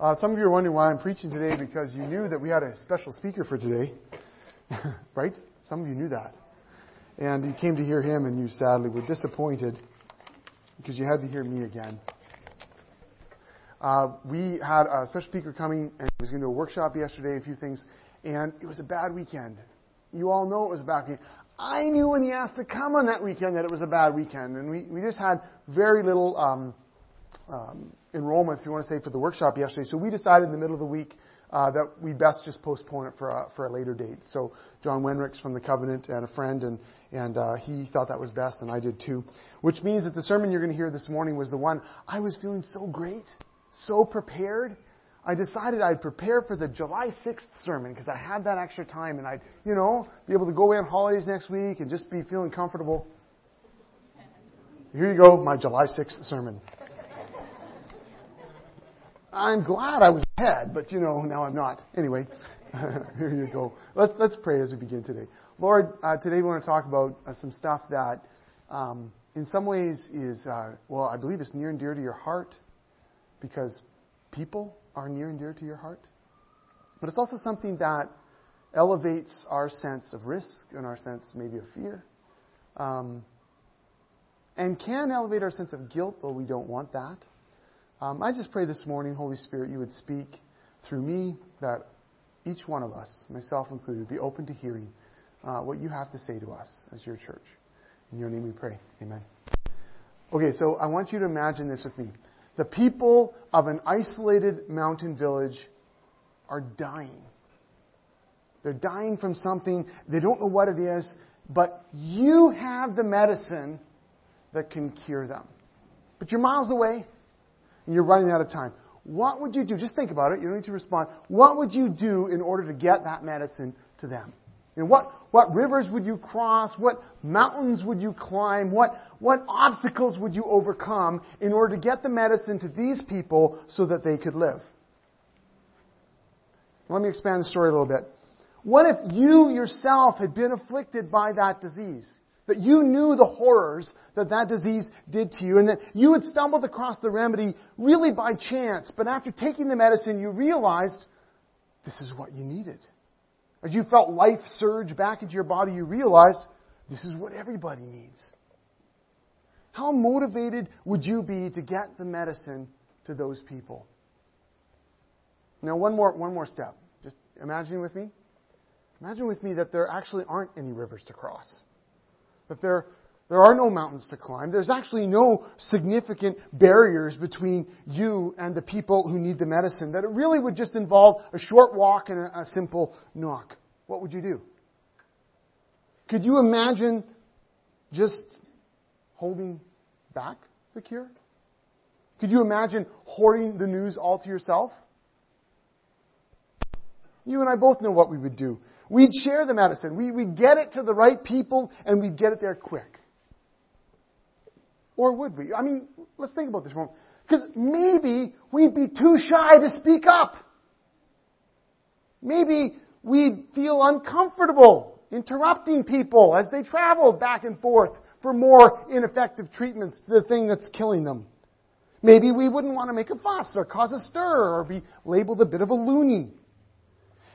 Uh, some of you are wondering why I'm preaching today because you knew that we had a special speaker for today, right? Some of you knew that. And you came to hear him and you sadly were disappointed because you had to hear me again. Uh, we had a special speaker coming and he was going to do a workshop yesterday, a few things, and it was a bad weekend. You all know it was a bad weekend. I knew when he asked to come on that weekend that it was a bad weekend, and we, we just had very little um, um, enrollment, if you want to say, for the workshop yesterday. So we decided in the middle of the week uh, that we best just postpone it for a, for a later date. So John Wenricks from the Covenant and a friend, and and uh, he thought that was best, and I did too. Which means that the sermon you're going to hear this morning was the one I was feeling so great, so prepared. I decided I'd prepare for the July 6th sermon because I had that extra time and I'd, you know, be able to go away on holidays next week and just be feeling comfortable. Here you go, my July 6th sermon. I'm glad I was ahead, but you know, now I'm not. Anyway, here you go. Let's, let's pray as we begin today. Lord, uh, today we want to talk about uh, some stuff that, um, in some ways, is, uh, well, I believe it's near and dear to your heart because people are near and dear to your heart. But it's also something that elevates our sense of risk and our sense maybe of fear. Um, and can elevate our sense of guilt, though we don't want that. Um, I just pray this morning, Holy Spirit, you would speak through me, that each one of us, myself included, be open to hearing uh, what you have to say to us as your church. In your name we pray. Amen. Okay, so I want you to imagine this with me. The people of an isolated mountain village are dying. They're dying from something. They don't know what it is, but you have the medicine that can cure them. But you're miles away and you're running out of time. What would you do? Just think about it. You don't need to respond. What would you do in order to get that medicine to them? What, what rivers would you cross? What mountains would you climb? What, what obstacles would you overcome in order to get the medicine to these people so that they could live? Let me expand the story a little bit. What if you yourself had been afflicted by that disease? That you knew the horrors that that disease did to you and that you had stumbled across the remedy really by chance, but after taking the medicine you realized this is what you needed. As you felt life surge back into your body, you realized this is what everybody needs. How motivated would you be to get the medicine to those people? Now, one more, one more step. Just imagine with me. Imagine with me that there actually aren't any rivers to cross. That there, there are no mountains to climb. There's actually no significant barriers between you and the people who need the medicine. That it really would just involve a short walk and a, a simple knock. What would you do? Could you imagine just holding back the cure? Could you imagine hoarding the news all to yourself? You and I both know what we would do. We'd share the medicine. We, would get it to the right people and we'd get it there quick. Or would we? I mean, let's think about this for a moment. Because maybe we'd be too shy to speak up. Maybe we'd feel uncomfortable interrupting people as they travel back and forth for more ineffective treatments to the thing that's killing them. Maybe we wouldn't want to make a fuss or cause a stir or be labeled a bit of a loony.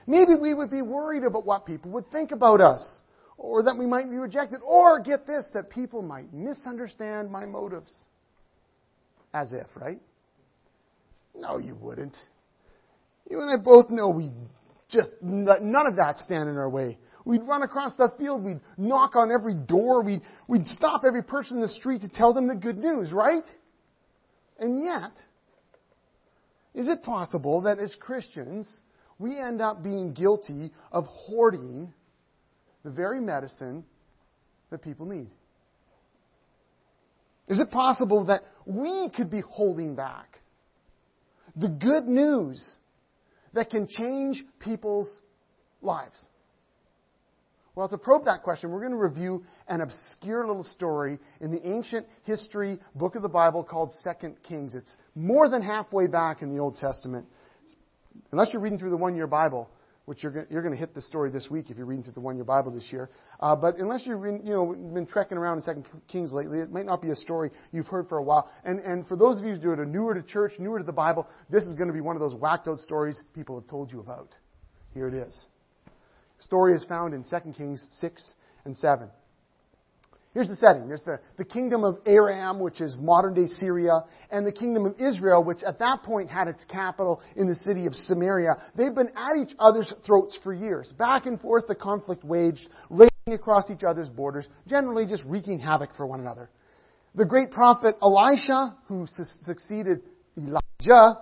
Maybe we would be worried about what people would think about us, or that we might be rejected, or get this, that people might misunderstand my motives. As if, right? No, you wouldn't. You and I both know we just, none of that stand in our way. We'd run across the field, we'd knock on every door, we'd, we'd stop every person in the street to tell them the good news, right? And yet, is it possible that as Christians, we end up being guilty of hoarding the very medicine that people need? Is it possible that we could be holding back the good news that can change people's lives? Well, to probe that question, we're going to review an obscure little story in the ancient history book of the Bible called Second Kings. It's more than halfway back in the Old Testament unless you're reading through the one year Bible, which you're you're going to hit the story this week if you're reading through the one-year Bible this year. Uh, but unless you've been, you know, been trekking around in Second Kings lately, it might not be a story you've heard for a while. And, and for those of you who are newer to church, newer to the Bible, this is going to be one of those whacked out stories people have told you about. Here it is. story is found in 2 Kings 6 and 7. Here's the setting. There's the, the kingdom of Aram, which is modern day Syria, and the kingdom of Israel, which at that point had its capital in the city of Samaria. They've been at each other's throats for years. Back and forth the conflict waged, raging across each other's borders, generally just wreaking havoc for one another. The great prophet Elisha, who su- succeeded Elijah,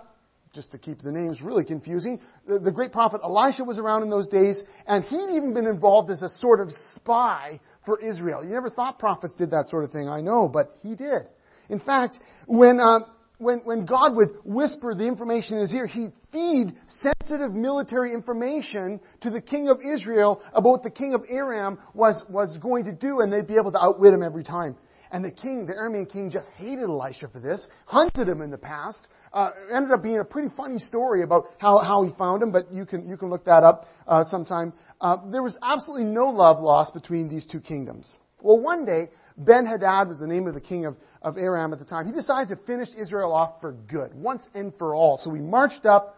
just to keep the names really confusing, the, the, great prophet Elisha was around in those days, and he'd even been involved as a sort of spy for Israel. You never thought prophets did that sort of thing, I know, but he did. In fact, when, uh, when, when God would whisper the information in his ear, he'd feed sensitive military information to the king of Israel about what the king of Aram was, was going to do, and they'd be able to outwit him every time. And the king, the Aramean king, just hated Elisha for this, hunted him in the past. Uh, ended up being a pretty funny story about how, how he found him, but you can, you can look that up uh, sometime. Uh, there was absolutely no love lost between these two kingdoms. Well, one day, Ben Hadad was the name of the king of, of Aram at the time. He decided to finish Israel off for good, once and for all. So he marched up,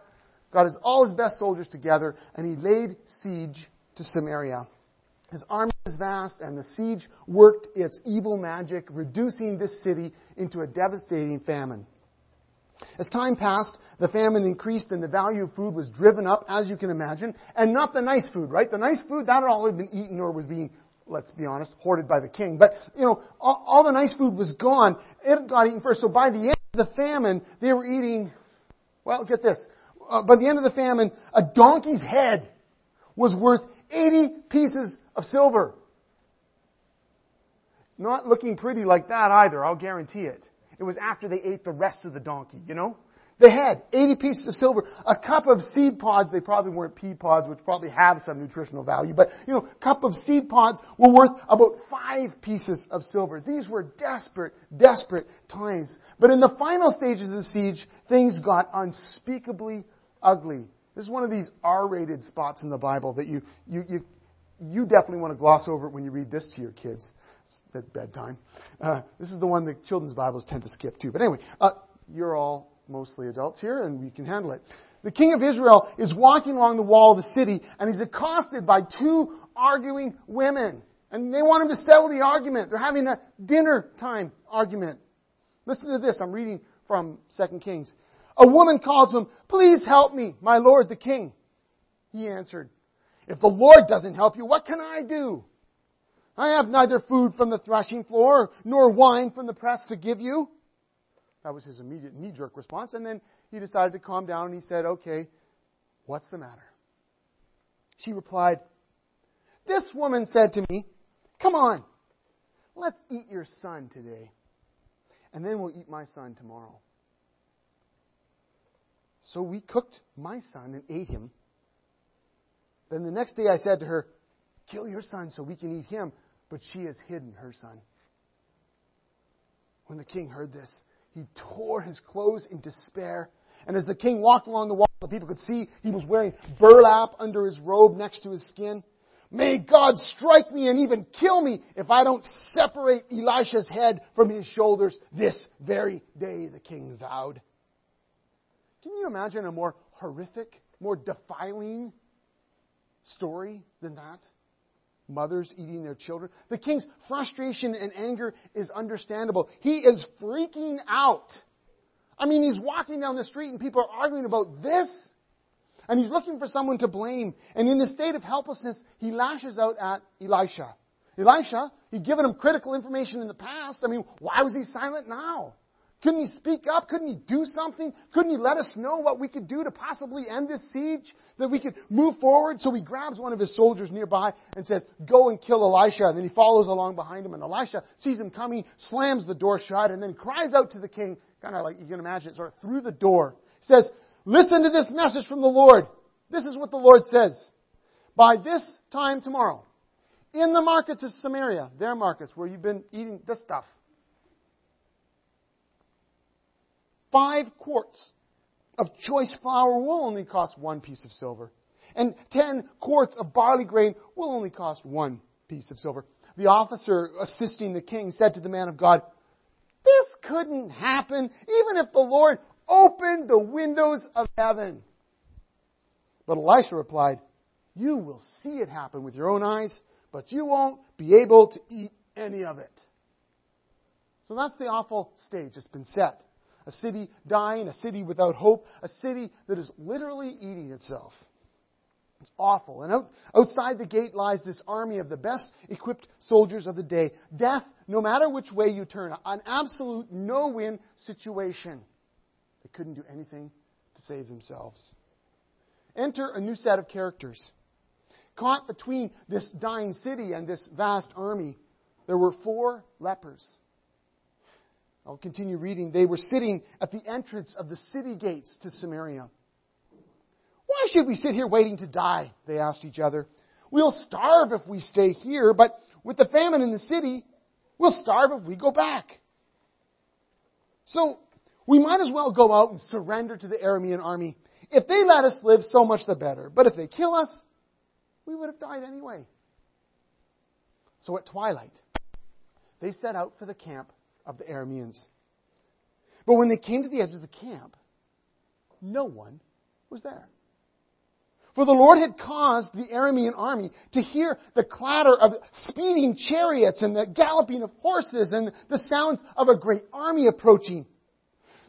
got his, all his best soldiers together, and he laid siege to Samaria. His army was vast, and the siege worked its evil magic, reducing this city into a devastating famine. As time passed, the famine increased and the value of food was driven up, as you can imagine, and not the nice food, right? The nice food, that had all been eaten or was being, let's be honest, hoarded by the king. But, you know, all, all the nice food was gone. It got eaten first. So by the end of the famine, they were eating, well, get this. Uh, by the end of the famine, a donkey's head was worth 80 pieces of silver. Not looking pretty like that either, I'll guarantee it. It was after they ate the rest of the donkey, you know? The head, 80 pieces of silver, a cup of seed pods, they probably weren't pea pods, which probably have some nutritional value, but, you know, a cup of seed pods were worth about five pieces of silver. These were desperate, desperate times. But in the final stages of the siege, things got unspeakably ugly. This is one of these R-rated spots in the Bible that you, you, you, you definitely want to gloss over when you read this to your kids at bedtime. Uh, this is the one that children's Bibles tend to skip too. But anyway, uh, you're all mostly adults here, and we can handle it. The king of Israel is walking along the wall of the city, and he's accosted by two arguing women. And they want him to settle the argument. They're having a dinner time argument. Listen to this. I'm reading from 2 Kings. A woman called to him, Please help me, my lord the king. He answered, If the Lord doesn't help you, what can I do? I have neither food from the threshing floor nor wine from the press to give you. That was his immediate knee jerk response. And then he decided to calm down and he said, Okay, what's the matter? She replied, This woman said to me, Come on, let's eat your son today, and then we'll eat my son tomorrow. So we cooked my son and ate him. Then the next day I said to her, Kill your son so we can eat him. But she has hidden her son. When the king heard this, he tore his clothes in despair. And as the king walked along the wall, the people could see he was wearing burlap under his robe next to his skin. May God strike me and even kill me if I don't separate Elisha's head from his shoulders this very day, the king vowed. Can you imagine a more horrific, more defiling story than that? Mothers eating their children. The king's frustration and anger is understandable. He is freaking out. I mean, he's walking down the street and people are arguing about this. And he's looking for someone to blame. And in a state of helplessness, he lashes out at Elisha. Elisha, he'd given him critical information in the past. I mean, why was he silent now? Couldn't he speak up? Couldn't he do something? Couldn't he let us know what we could do to possibly end this siege? That we could move forward? So he grabs one of his soldiers nearby and says, go and kill Elisha. And then he follows along behind him and Elisha sees him coming, slams the door shut and then cries out to the king, kind of like you can imagine it, sort of through the door. Says, listen to this message from the Lord. This is what the Lord says. By this time tomorrow, in the markets of Samaria, their markets where you've been eating this stuff, five quarts of choice flour will only cost one piece of silver. and ten quarts of barley grain will only cost one piece of silver. The officer assisting the king said to the man of God, This couldn't happen even if the Lord opened the windows of heaven. But Elisha replied, You will see it happen with your own eyes, but you won't be able to eat any of it. So that's the awful stage that's been set. A city dying, a city without hope, a city that is literally eating itself. It's awful. And out, outside the gate lies this army of the best equipped soldiers of the day. Death, no matter which way you turn, an absolute no win situation. They couldn't do anything to save themselves. Enter a new set of characters. Caught between this dying city and this vast army, there were four lepers. I'll continue reading. They were sitting at the entrance of the city gates to Samaria. Why should we sit here waiting to die? They asked each other. We'll starve if we stay here, but with the famine in the city, we'll starve if we go back. So, we might as well go out and surrender to the Aramean army. If they let us live, so much the better. But if they kill us, we would have died anyway. So at twilight, they set out for the camp of the Arameans. But when they came to the edge of the camp, no one was there. For the Lord had caused the Aramean army to hear the clatter of speeding chariots and the galloping of horses and the sounds of a great army approaching.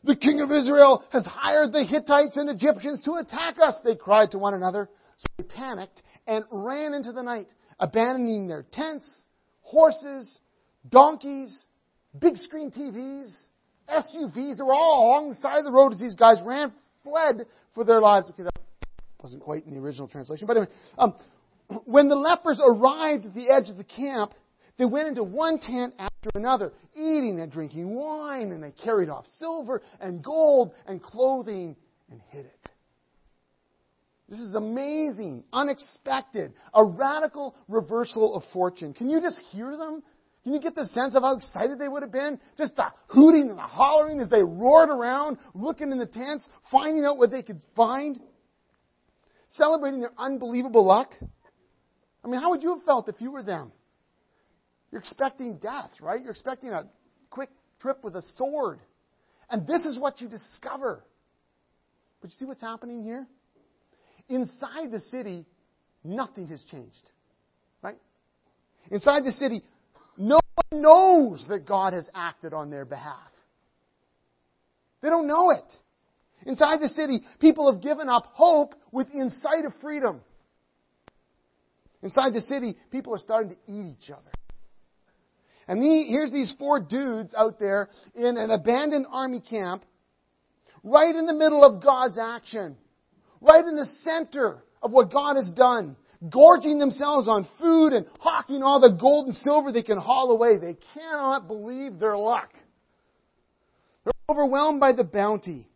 The king of Israel has hired the Hittites and Egyptians to attack us, they cried to one another. So they panicked and ran into the night, abandoning their tents, horses, donkeys, big screen TVs, SUVs. They were all along the side of the road as these guys ran, fled for their lives. Okay, that wasn't quite in the original translation. But anyway, um, when the lepers arrived at the edge of the camp, they went into one tent after another, eating and drinking wine, and they carried off silver and gold and clothing and hid it. This is amazing, unexpected, a radical reversal of fortune. Can you just hear them? Can you get the sense of how excited they would have been? Just the hooting and the hollering as they roared around, looking in the tents, finding out what they could find, celebrating their unbelievable luck. I mean, how would you have felt if you were them? You're expecting death, right? You're expecting a quick trip with a sword. And this is what you discover. But you see what's happening here? Inside the city, nothing has changed. Right? Inside the city, knows that God has acted on their behalf. They don't know it. Inside the city, people have given up hope within sight of freedom. Inside the city, people are starting to eat each other. And the, here's these four dudes out there in an abandoned army camp, right in the middle of God's action, right in the center of what God has done gorging themselves on food and hawking all the gold and silver they can haul away. They cannot believe their luck. They're overwhelmed by the bounty.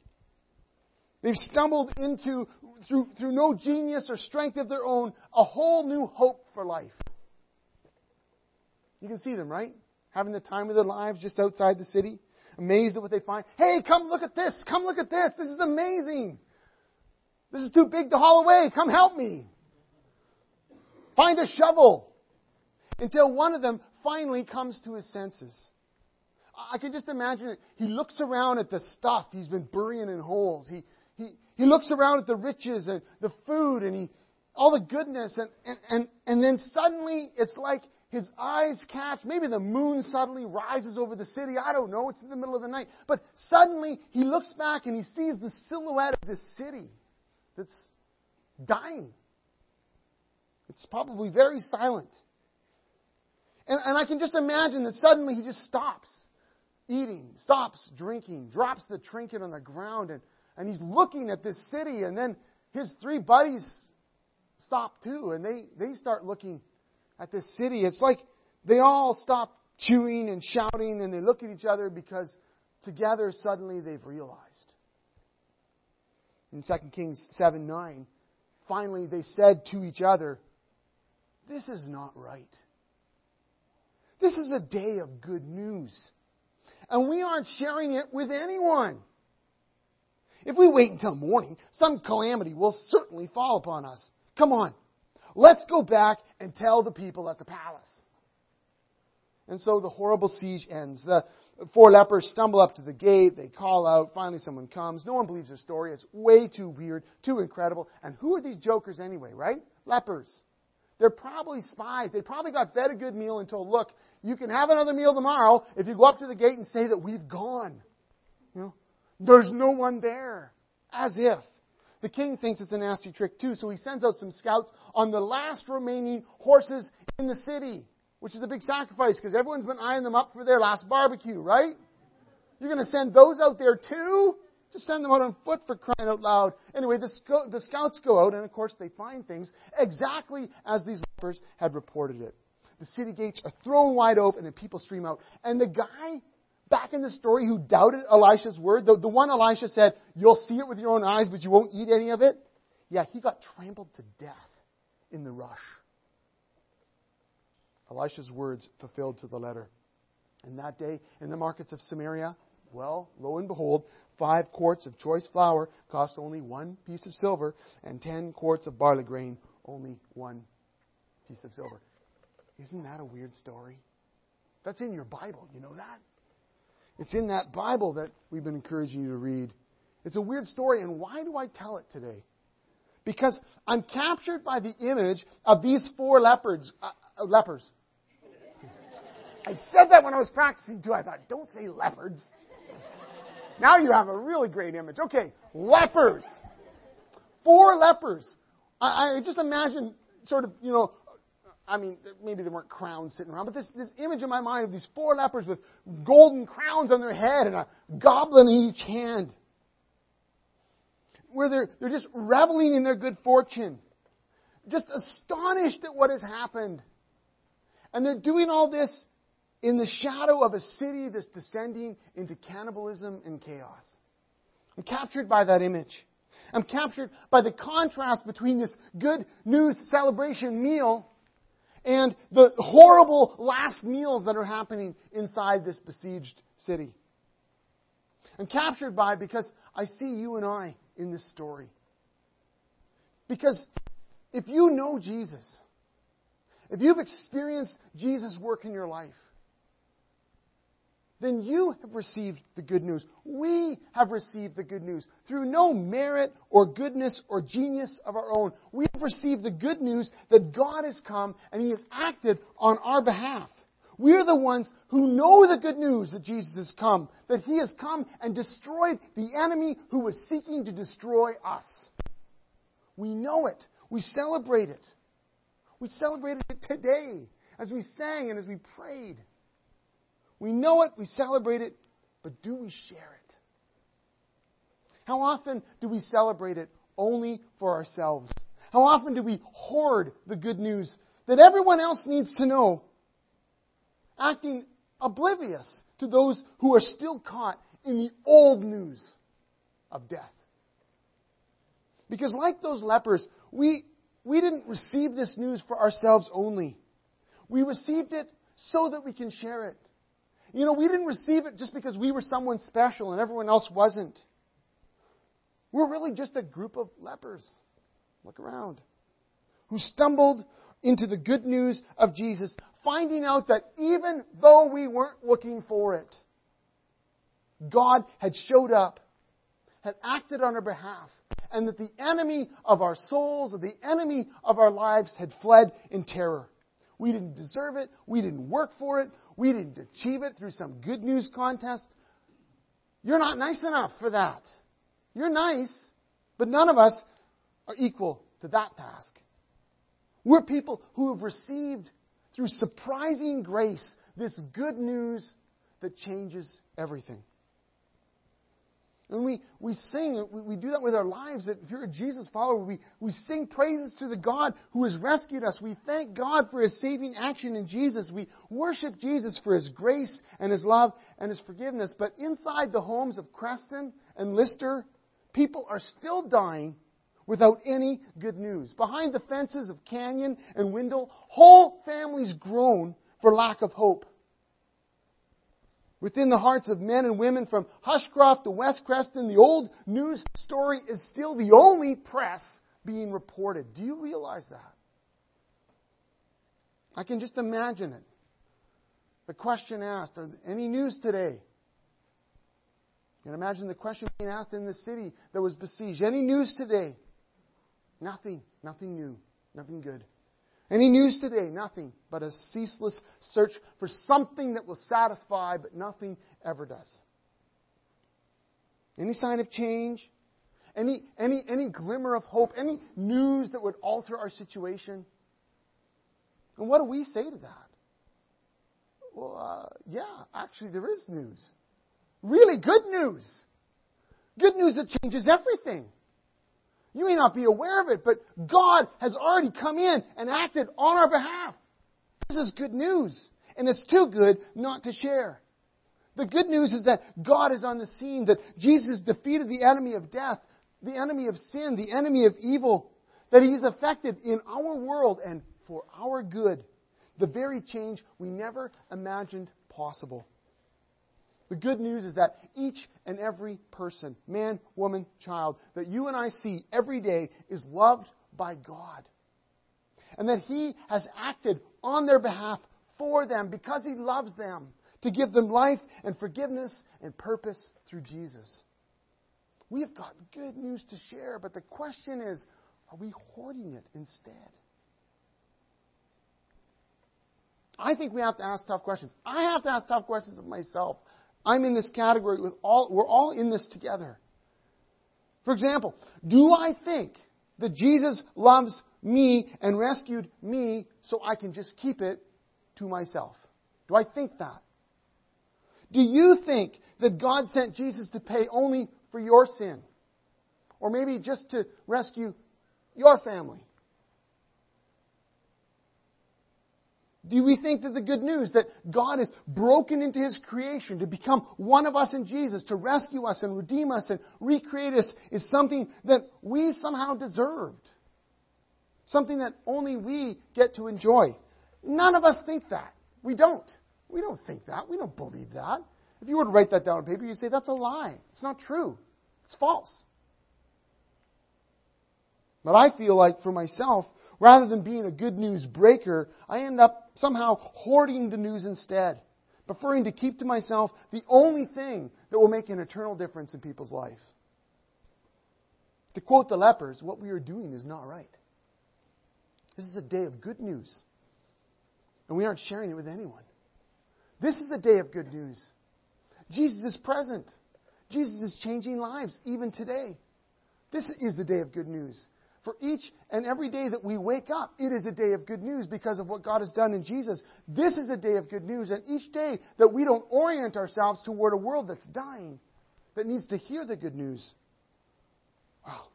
They've stumbled into, through, through no genius or strength of their own, a whole new hope for life. You can see them, right? Having the time of their lives just outside the city, amazed at what they find. Hey, come look at this! Come look at this! This is amazing! This is too big to haul away! Come help me! Find a shovel. Until one of them finally comes to his senses. I can just imagine it. He looks around at the stuff he's been burying in holes. He, he, he looks around at the riches and the food and he, all the goodness and, and, and, and then suddenly it's like his eyes catch, maybe the moon suddenly rises over the city. I don't know. It's in the middle of the night. But suddenly he looks back and he sees the silhouette of this city that's dying. It's probably very silent. And, and I can just imagine that suddenly he just stops eating, stops drinking, drops the trinket on the ground, and, and he's looking at this city. And then his three buddies stop too, and they, they start looking at this city. It's like they all stop chewing and shouting, and they look at each other because together suddenly they've realized. In 2 Kings 7 9, finally they said to each other, this is not right. This is a day of good news. And we aren't sharing it with anyone. If we wait until morning, some calamity will certainly fall upon us. Come on. Let's go back and tell the people at the palace. And so the horrible siege ends. The four lepers stumble up to the gate. They call out. Finally, someone comes. No one believes their story. It's way too weird, too incredible. And who are these jokers anyway, right? Lepers. They're probably spies. They probably got fed a good meal and told, look, you can have another meal tomorrow if you go up to the gate and say that we've gone. You know, there's no one there. As if. The king thinks it's a nasty trick too, so he sends out some scouts on the last remaining horses in the city, which is a big sacrifice because everyone's been eyeing them up for their last barbecue, right? You're going to send those out there too? Just send them out on foot for crying out loud. Anyway, the, sc- the scouts go out, and of course, they find things exactly as these lepers had reported it. The city gates are thrown wide open, and people stream out. And the guy back in the story who doubted Elisha's word, the, the one Elisha said, You'll see it with your own eyes, but you won't eat any of it. Yeah, he got trampled to death in the rush. Elisha's words fulfilled to the letter. And that day, in the markets of Samaria, well, lo and behold, five quarts of choice flour cost only one piece of silver, and ten quarts of barley grain only one piece of silver. Isn't that a weird story? That's in your Bible. You know that? It's in that Bible that we've been encouraging you to read. It's a weird story, and why do I tell it today? Because I'm captured by the image of these four leopards, uh, uh, lepers. I said that when I was practicing too. I thought, don't say leopards. Now you have a really great image. Okay, lepers. Four lepers. I, I just imagine sort of, you know, I mean, maybe there weren't crowns sitting around, but this, this image in my mind of these four lepers with golden crowns on their head and a goblin in each hand. Where they're, they're just reveling in their good fortune. Just astonished at what has happened. And they're doing all this in the shadow of a city that's descending into cannibalism and chaos. I'm captured by that image. I'm captured by the contrast between this good news celebration meal and the horrible last meals that are happening inside this besieged city. I'm captured by because I see you and I in this story. Because if you know Jesus, if you've experienced Jesus' work in your life, then you have received the good news. We have received the good news. Through no merit or goodness or genius of our own, we have received the good news that God has come and He has acted on our behalf. We are the ones who know the good news that Jesus has come, that He has come and destroyed the enemy who was seeking to destroy us. We know it. We celebrate it. We celebrated it today as we sang and as we prayed. We know it, we celebrate it, but do we share it? How often do we celebrate it only for ourselves? How often do we hoard the good news that everyone else needs to know, acting oblivious to those who are still caught in the old news of death? Because, like those lepers, we, we didn't receive this news for ourselves only. We received it so that we can share it. You know, we didn't receive it just because we were someone special and everyone else wasn't. We're really just a group of lepers. Look around. Who stumbled into the good news of Jesus, finding out that even though we weren't looking for it, God had showed up, had acted on our behalf, and that the enemy of our souls, the enemy of our lives, had fled in terror. We didn't deserve it. We didn't work for it. We didn't achieve it through some good news contest. You're not nice enough for that. You're nice, but none of us are equal to that task. We're people who have received, through surprising grace, this good news that changes everything. And we, we sing, we, we do that with our lives. If you're a Jesus follower, we, we sing praises to the God who has rescued us. We thank God for His saving action in Jesus. We worship Jesus for His grace and His love and His forgiveness. But inside the homes of Creston and Lister, people are still dying without any good news. Behind the fences of Canyon and Wynndel, whole families groan for lack of hope within the hearts of men and women from Huscroft to West Creston, the old news story is still the only press being reported. Do you realize that? I can just imagine it. The question asked, are any news today? You can imagine the question being asked in the city that was besieged. Any news today? Nothing. Nothing new. Nothing good. Any news today? Nothing. But a ceaseless search for something that will satisfy, but nothing ever does. Any sign of change? Any, any, any glimmer of hope? Any news that would alter our situation? And what do we say to that? Well, uh, yeah, actually, there is news. Really good news. Good news that changes everything. You may not be aware of it, but God has already come in and acted on our behalf. This is good news. And it's too good not to share. The good news is that God is on the scene, that Jesus defeated the enemy of death, the enemy of sin, the enemy of evil, that He's affected in our world and for our good, the very change we never imagined possible. The good news is that each and every person, man, woman, child, that you and I see every day is loved by God. And that He has acted on their behalf for them because He loves them to give them life and forgiveness and purpose through Jesus. We have got good news to share, but the question is are we hoarding it instead? I think we have to ask tough questions. I have to ask tough questions of myself. I'm in this category with all, we're all in this together. For example, do I think that Jesus loves me and rescued me so I can just keep it to myself? Do I think that? Do you think that God sent Jesus to pay only for your sin? Or maybe just to rescue your family? Do we think that the good news that God has broken into His creation to become one of us in Jesus, to rescue us and redeem us and recreate us, is something that we somehow deserved? Something that only we get to enjoy? None of us think that. We don't. We don't think that. We don't believe that. If you were to write that down on paper, you'd say that's a lie. It's not true. It's false. But I feel like for myself, rather than being a good news breaker, I end up somehow hoarding the news instead, preferring to keep to myself the only thing that will make an eternal difference in people's lives. To quote the lepers, what we are doing is not right. This is a day of good news, and we aren't sharing it with anyone. This is a day of good news. Jesus is present. Jesus is changing lives even today. This is the day of good news. For each and every day that we wake up, it is a day of good news because of what God has done in Jesus. This is a day of good news. And each day that we don't orient ourselves toward a world that's dying, that needs to hear the good news. Wow.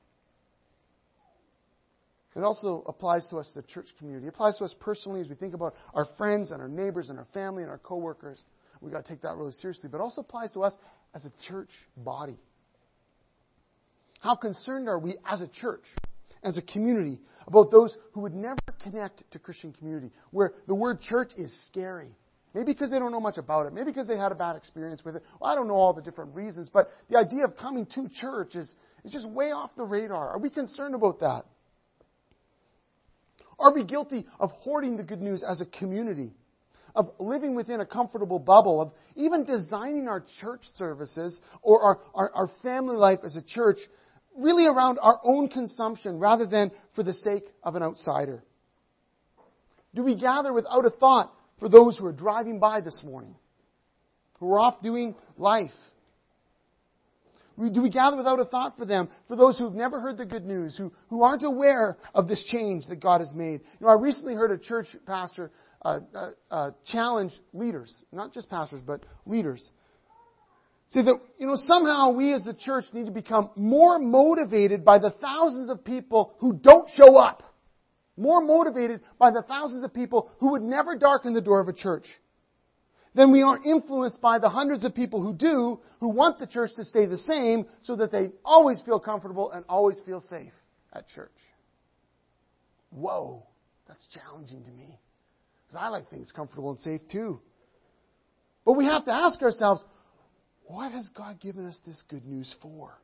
It also applies to us, the church community. It applies to us personally as we think about our friends and our neighbors and our family and our coworkers. We've got to take that really seriously. But it also applies to us as a church body. How concerned are we as a church as a community about those who would never connect to Christian community, where the word church is scary. Maybe because they don't know much about it. Maybe because they had a bad experience with it. Well, I don't know all the different reasons, but the idea of coming to church is, is just way off the radar. Are we concerned about that? Are we guilty of hoarding the good news as a community? Of living within a comfortable bubble, of even designing our church services or our, our, our family life as a church really around our own consumption rather than for the sake of an outsider? Do we gather without a thought for those who are driving by this morning, who are off doing life? Do we gather without a thought for them, for those who've never heard the good news, who, who aren't aware of this change that God has made? You know, I recently heard a church pastor uh, uh, uh, challenge leaders, not just pastors, but leaders, See that, you know, somehow we as the church need to become more motivated by the thousands of people who don't show up. More motivated by the thousands of people who would never darken the door of a church. Than we are influenced by the hundreds of people who do, who want the church to stay the same so that they always feel comfortable and always feel safe at church. Whoa, that's challenging to me. Because I like things comfortable and safe too. But we have to ask ourselves, what has God given us this good news for?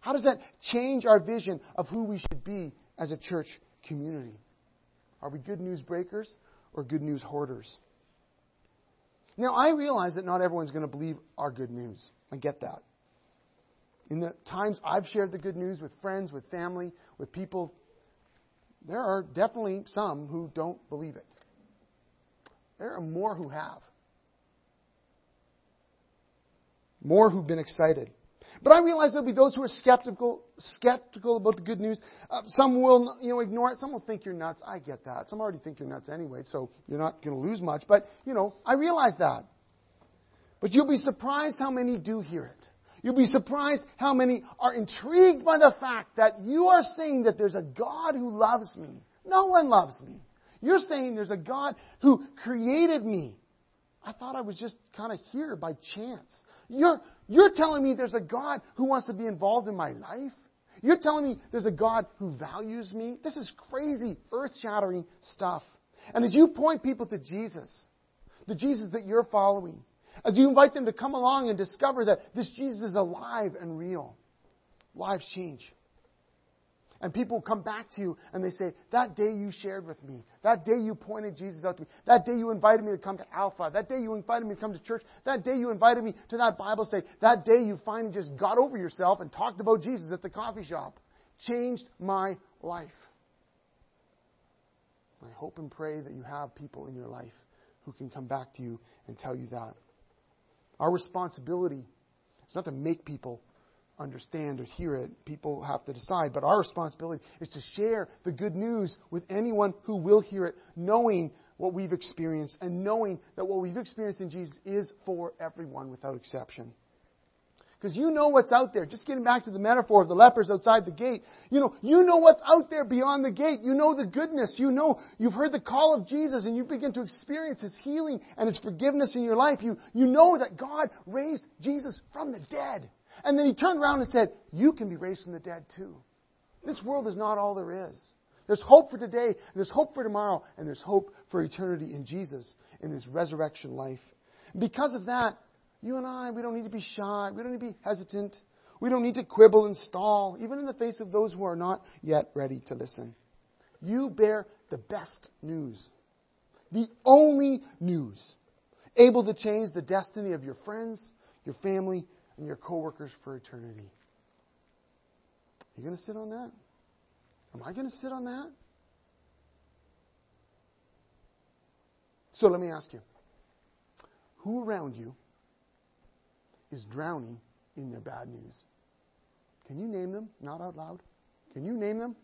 How does that change our vision of who we should be as a church community? Are we good news breakers or good news hoarders? Now, I realize that not everyone's going to believe our good news. I get that. In the times I've shared the good news with friends, with family, with people, there are definitely some who don't believe it. There are more who have. More who've been excited. But I realize there'll be those who are skeptical, skeptical about the good news. Uh, some will, you know, ignore it. Some will think you're nuts. I get that. Some already think you're nuts anyway, so you're not going to lose much. But, you know, I realize that. But you'll be surprised how many do hear it. You'll be surprised how many are intrigued by the fact that you are saying that there's a God who loves me. No one loves me. You're saying there's a God who created me. I thought I was just kind of here by chance. You're, you're telling me there's a God who wants to be involved in my life? You're telling me there's a God who values me? This is crazy, earth shattering stuff. And as you point people to Jesus, the Jesus that you're following, as you invite them to come along and discover that this Jesus is alive and real, lives change. And people come back to you and they say, That day you shared with me, that day you pointed Jesus out to me, that day you invited me to come to Alpha, that day you invited me to come to church, that day you invited me to that Bible study, that day you finally just got over yourself and talked about Jesus at the coffee shop, changed my life. I hope and pray that you have people in your life who can come back to you and tell you that. Our responsibility is not to make people understand or hear it. People have to decide. But our responsibility is to share the good news with anyone who will hear it, knowing what we've experienced and knowing that what we've experienced in Jesus is for everyone without exception. Because you know what's out there. Just getting back to the metaphor of the lepers outside the gate. You know, you know what's out there beyond the gate. You know the goodness. You know, you've heard the call of Jesus and you begin to experience His healing and His forgiveness in your life. You, you know that God raised Jesus from the dead. And then he turned around and said, You can be raised from the dead too. This world is not all there is. There's hope for today, there's hope for tomorrow, and there's hope for eternity in Jesus, in his resurrection life. Because of that, you and I, we don't need to be shy. We don't need to be hesitant. We don't need to quibble and stall, even in the face of those who are not yet ready to listen. You bear the best news, the only news, able to change the destiny of your friends, your family, and your coworkers for eternity. Are you going to sit on that? Am I going to sit on that? So let me ask you who around you is drowning in their bad news? Can you name them? Not out loud. Can you name them?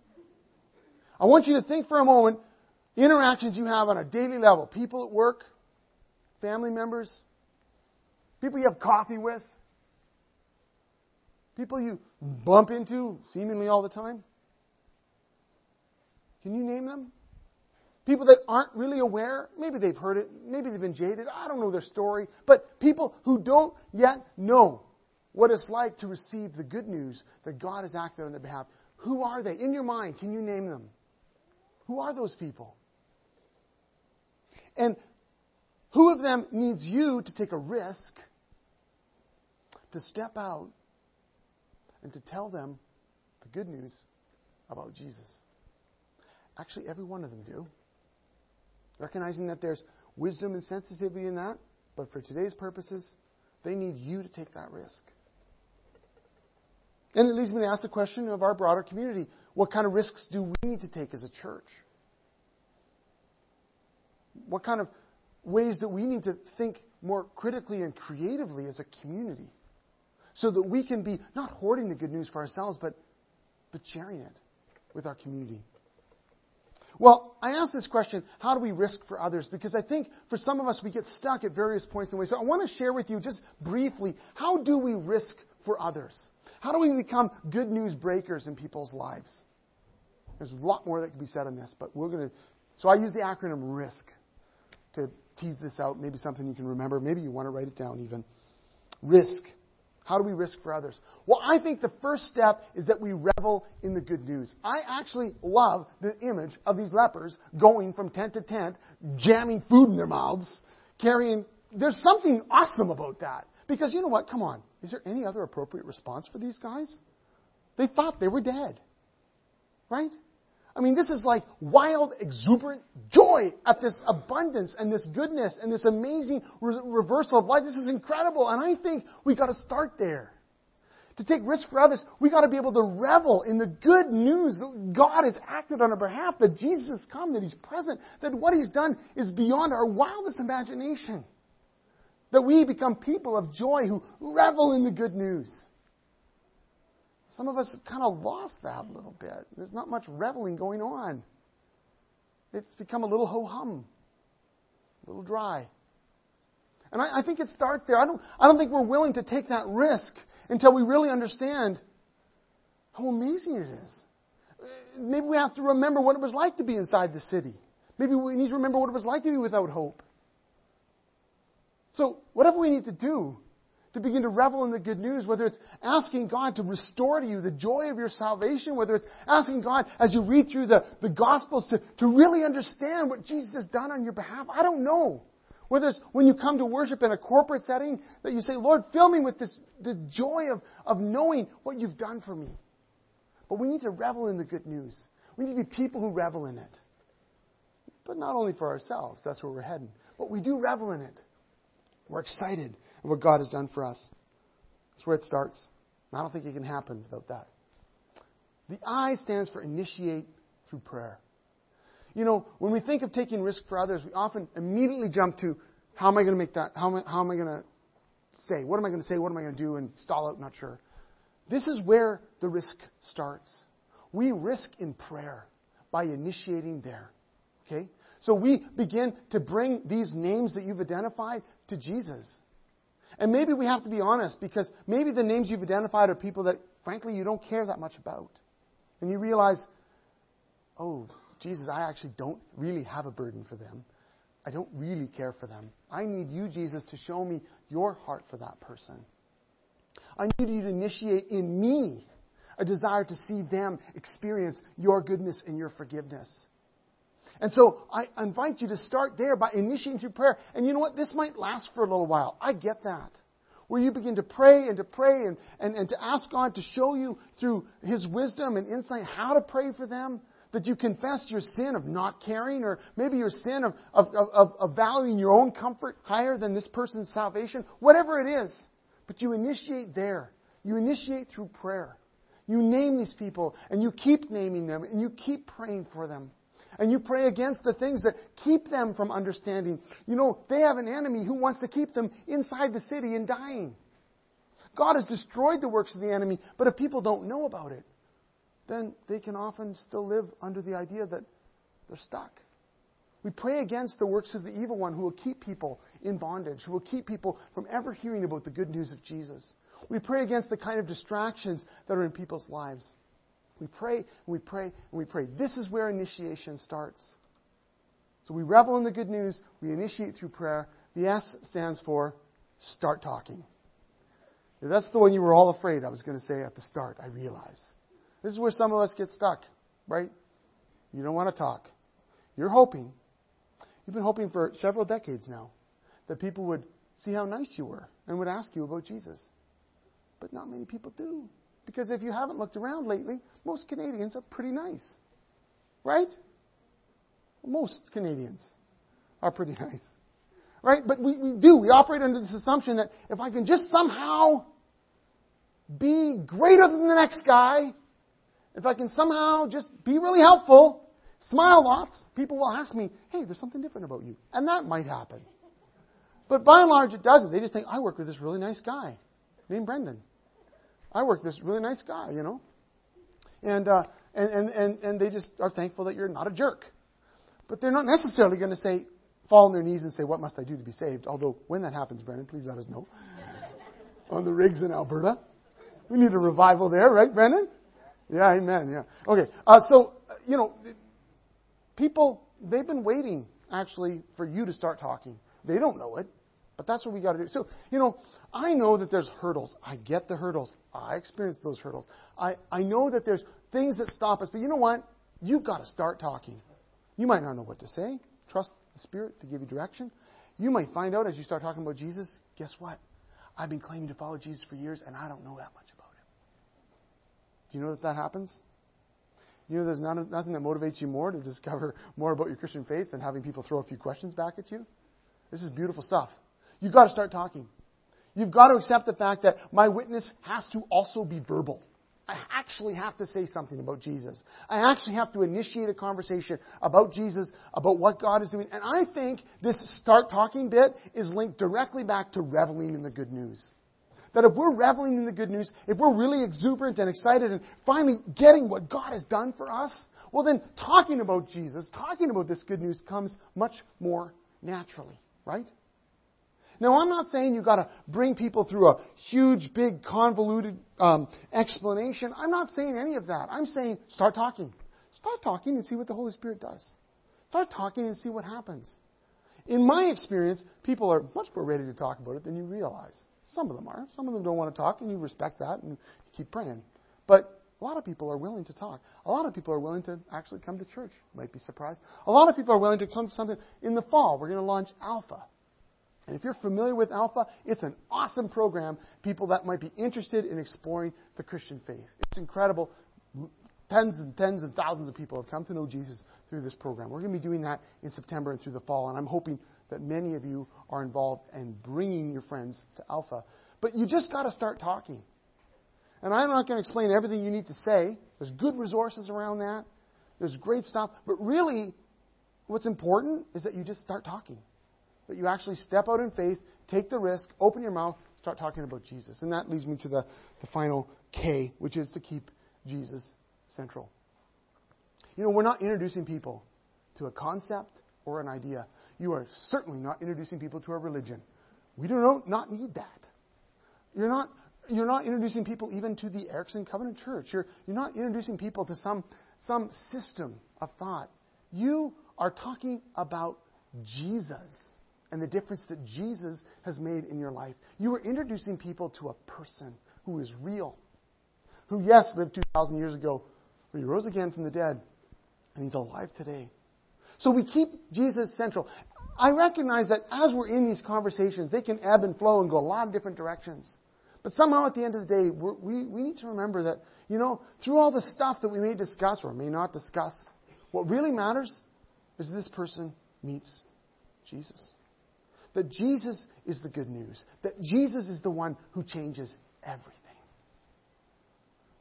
I want you to think for a moment interactions you have on a daily level people at work, family members, people you have coffee with, People you bump into seemingly all the time? Can you name them? People that aren't really aware, maybe they've heard it, maybe they've been jaded, I don't know their story, but people who don't yet know what it's like to receive the good news that God has acted on their behalf. Who are they? In your mind, can you name them? Who are those people? And who of them needs you to take a risk to step out and to tell them the good news about Jesus. Actually, every one of them do. Recognizing that there's wisdom and sensitivity in that, but for today's purposes, they need you to take that risk. And it leads me to ask the question of our broader community what kind of risks do we need to take as a church? What kind of ways that we need to think more critically and creatively as a community? So that we can be not hoarding the good news for ourselves, but, but sharing it with our community. Well, I ask this question how do we risk for others? Because I think for some of us, we get stuck at various points in the way. So I want to share with you just briefly how do we risk for others? How do we become good news breakers in people's lives? There's a lot more that can be said on this, but we're going to. So I use the acronym RISK to tease this out. Maybe something you can remember. Maybe you want to write it down even. Risk. How do we risk for others? Well, I think the first step is that we revel in the good news. I actually love the image of these lepers going from tent to tent, jamming food in their mouths, carrying. There's something awesome about that. Because you know what? Come on. Is there any other appropriate response for these guys? They thought they were dead. Right? I mean, this is like wild, exuberant joy at this abundance and this goodness and this amazing re- reversal of life. This is incredible. And I think we got to start there. To take risks for others, we got to be able to revel in the good news that God has acted on our behalf, that Jesus has come, that He's present, that what He's done is beyond our wildest imagination. That we become people of joy who revel in the good news. Some of us kind of lost that a little bit. There's not much reveling going on. It's become a little ho hum, a little dry. And I, I, think it starts there. I don't, I don't think we're willing to take that risk until we really understand how amazing it is. Maybe we have to remember what it was like to be inside the city. Maybe we need to remember what it was like to be without hope. So, whatever we need to do to begin to revel in the good news, whether it's asking God to restore to you the joy of your salvation, whether it's asking God as you read through the, the Gospels to, to really understand what Jesus has done on your behalf. I don't know. Whether it's when you come to worship in a corporate setting that you say, Lord, fill me with this, the joy of, of knowing what you've done for me. But we need to revel in the good news. We need to be people who revel in it. But not only for ourselves, that's where we're heading, but we do revel in it. We're excited and what God has done for us. That's where it starts. I don't think it can happen without that. The I stands for initiate through prayer. You know, when we think of taking risk for others, we often immediately jump to how am I going to make that? How am I, how am I going to say? What am I going to say? What am I going to do? And stall out, not sure. This is where the risk starts. We risk in prayer by initiating there. Okay? So we begin to bring these names that you've identified to Jesus. And maybe we have to be honest because maybe the names you've identified are people that, frankly, you don't care that much about. And you realize, oh, Jesus, I actually don't really have a burden for them. I don't really care for them. I need you, Jesus, to show me your heart for that person. I need you to initiate in me a desire to see them experience your goodness and your forgiveness. And so I invite you to start there by initiating through prayer. And you know what? This might last for a little while. I get that. Where you begin to pray and to pray and, and, and to ask God to show you through His wisdom and insight how to pray for them. That you confess your sin of not caring, or maybe your sin of, of, of, of valuing your own comfort higher than this person's salvation. Whatever it is. But you initiate there. You initiate through prayer. You name these people, and you keep naming them, and you keep praying for them. And you pray against the things that keep them from understanding. You know, they have an enemy who wants to keep them inside the city and dying. God has destroyed the works of the enemy, but if people don't know about it, then they can often still live under the idea that they're stuck. We pray against the works of the evil one who will keep people in bondage, who will keep people from ever hearing about the good news of Jesus. We pray against the kind of distractions that are in people's lives. We pray and we pray and we pray. This is where initiation starts. So we revel in the good news, we initiate through prayer. The S stands for start talking. That's the one you were all afraid I was going to say at the start, I realize. This is where some of us get stuck, right? You don't want to talk. You're hoping, you've been hoping for several decades now, that people would see how nice you were and would ask you about Jesus. But not many people do. Because if you haven't looked around lately, most Canadians are pretty nice. Right? Most Canadians are pretty nice. Right? But we, we do. We operate under this assumption that if I can just somehow be greater than the next guy, if I can somehow just be really helpful, smile lots, people will ask me, hey, there's something different about you. And that might happen. But by and large, it doesn't. They just think, I work with this really nice guy named Brendan. I work with this really nice guy, you know. And, uh, and, and, and, and they just are thankful that you're not a jerk. But they're not necessarily going to say, fall on their knees and say, What must I do to be saved? Although, when that happens, Brendan, please let us know. on the rigs in Alberta. We need a revival there, right, Brendan? Yeah, amen, yeah. Okay, uh, so, you know, people, they've been waiting, actually, for you to start talking. They don't know it, but that's what we got to do. So, you know, I know that there's hurdles. I get the hurdles. I experience those hurdles. I, I know that there's things that stop us, but you know what? You've got to start talking. You might not know what to say. Trust the Spirit to give you direction. You might find out as you start talking about Jesus, guess what? I've been claiming to follow Jesus for years and I don't know that much about him. Do you know that that happens? You know, there's not, nothing that motivates you more to discover more about your Christian faith than having people throw a few questions back at you. This is beautiful stuff. You've got to start talking. You've got to accept the fact that my witness has to also be verbal. I actually have to say something about Jesus. I actually have to initiate a conversation about Jesus, about what God is doing. And I think this start talking bit is linked directly back to reveling in the good news. That if we're reveling in the good news, if we're really exuberant and excited and finally getting what God has done for us, well then talking about Jesus, talking about this good news comes much more naturally, right? Now, I'm not saying you've got to bring people through a huge, big, convoluted um, explanation. I'm not saying any of that. I'm saying start talking. Start talking and see what the Holy Spirit does. Start talking and see what happens. In my experience, people are much more ready to talk about it than you realize. Some of them are. Some of them don't want to talk, and you respect that and keep praying. But a lot of people are willing to talk. A lot of people are willing to actually come to church. might be surprised. A lot of people are willing to come to something in the fall. We're going to launch Alpha. And if you're familiar with Alpha, it's an awesome program. People that might be interested in exploring the Christian faith. It's incredible. Tens and tens and thousands of people have come to know Jesus through this program. We're going to be doing that in September and through the fall, and I'm hoping that many of you are involved in bringing your friends to Alpha. But you just got to start talking. And I'm not going to explain everything you need to say. There's good resources around that. There's great stuff. But really, what's important is that you just start talking that you actually step out in faith, take the risk, open your mouth, start talking about Jesus. And that leads me to the, the final K, which is to keep Jesus central. You know, we're not introducing people to a concept or an idea. You are certainly not introducing people to a religion. We do not need that. You're not, you're not introducing people even to the Erickson Covenant Church. You're, you're not introducing people to some, some system of thought. You are talking about Jesus and the difference that Jesus has made in your life. You are introducing people to a person who is real, who, yes, lived 2,000 years ago, but he rose again from the dead, and he's alive today. So we keep Jesus central. I recognize that as we're in these conversations, they can ebb and flow and go a lot of different directions. But somehow at the end of the day, we, we need to remember that, you know, through all the stuff that we may discuss or may not discuss, what really matters is this person meets Jesus. That Jesus is the good news. That Jesus is the one who changes everything.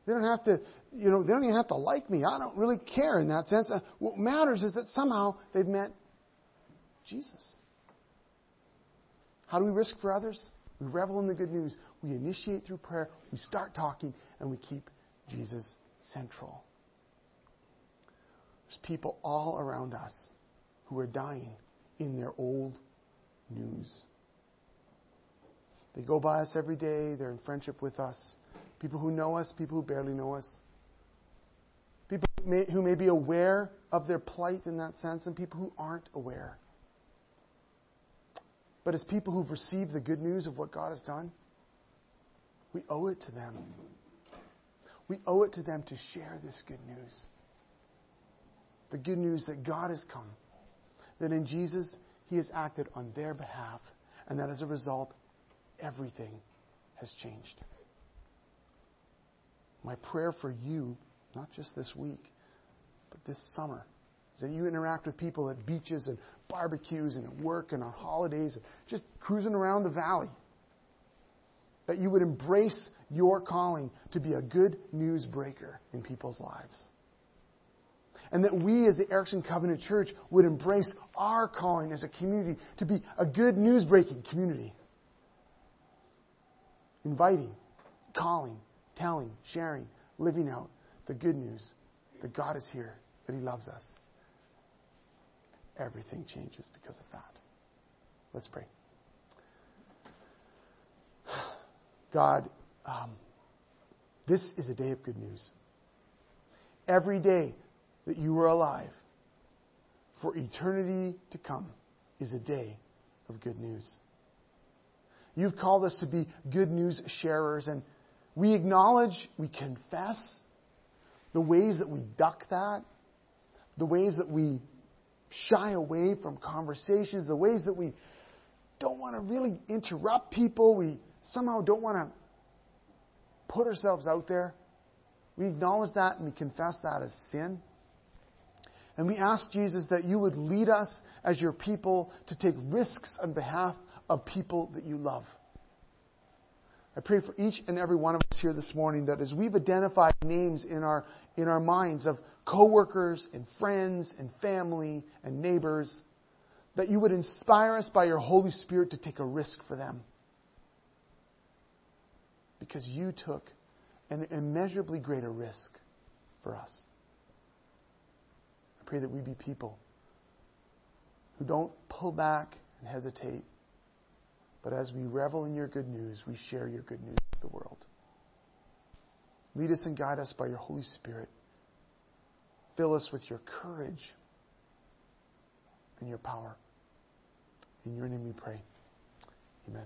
They don't have to, you know, they don't even have to like me. I don't really care in that sense. Uh, what matters is that somehow they've met Jesus. How do we risk for others? We revel in the good news. We initiate through prayer. We start talking, and we keep Jesus central. There's people all around us who are dying in their old news. They go by us every day. They're in friendship with us. People who know us, people who barely know us. People may, who may be aware of their plight in that sense, and people who aren't aware. But as people who've received the good news of what God has done, we owe it to them. We owe it to them to share this good news. The good news that God has come, that in Jesus he has acted on their behalf, and that as a result, everything has changed. My prayer for you, not just this week, but this summer, is that you interact with people at beaches and barbecues and at work and on holidays, and just cruising around the valley. That you would embrace your calling to be a good news breaker in people's lives and that we as the Erickson Covenant Church would embrace our calling as a community to be a good news breaking community. Inviting, calling, telling, sharing, living out the good news that God is here, that He loves us. Everything changes because of that. Let's pray. God, um, this is a day of good news. Every day that you are alive for eternity to come is a day of good news. You've called us to be good news sharers, and we acknowledge, we confess the ways that we duck that, the ways that we shy away from conversations, the ways that we don't want to really interrupt people, we somehow don't want to put ourselves out there. We acknowledge that and we confess that as sin. And we ask Jesus that you would lead us as your people to take risks on behalf of people that you love. I pray for each and every one of us here this morning that as we've identified names in our, in our minds of coworkers and friends and family and neighbors, that you would inspire us by your Holy Spirit to take a risk for them. Because you took an immeasurably greater risk for us. Pray that we be people who don't pull back and hesitate, but as we revel in your good news, we share your good news with the world. Lead us and guide us by your Holy Spirit. Fill us with your courage and your power. In your name we pray. Amen.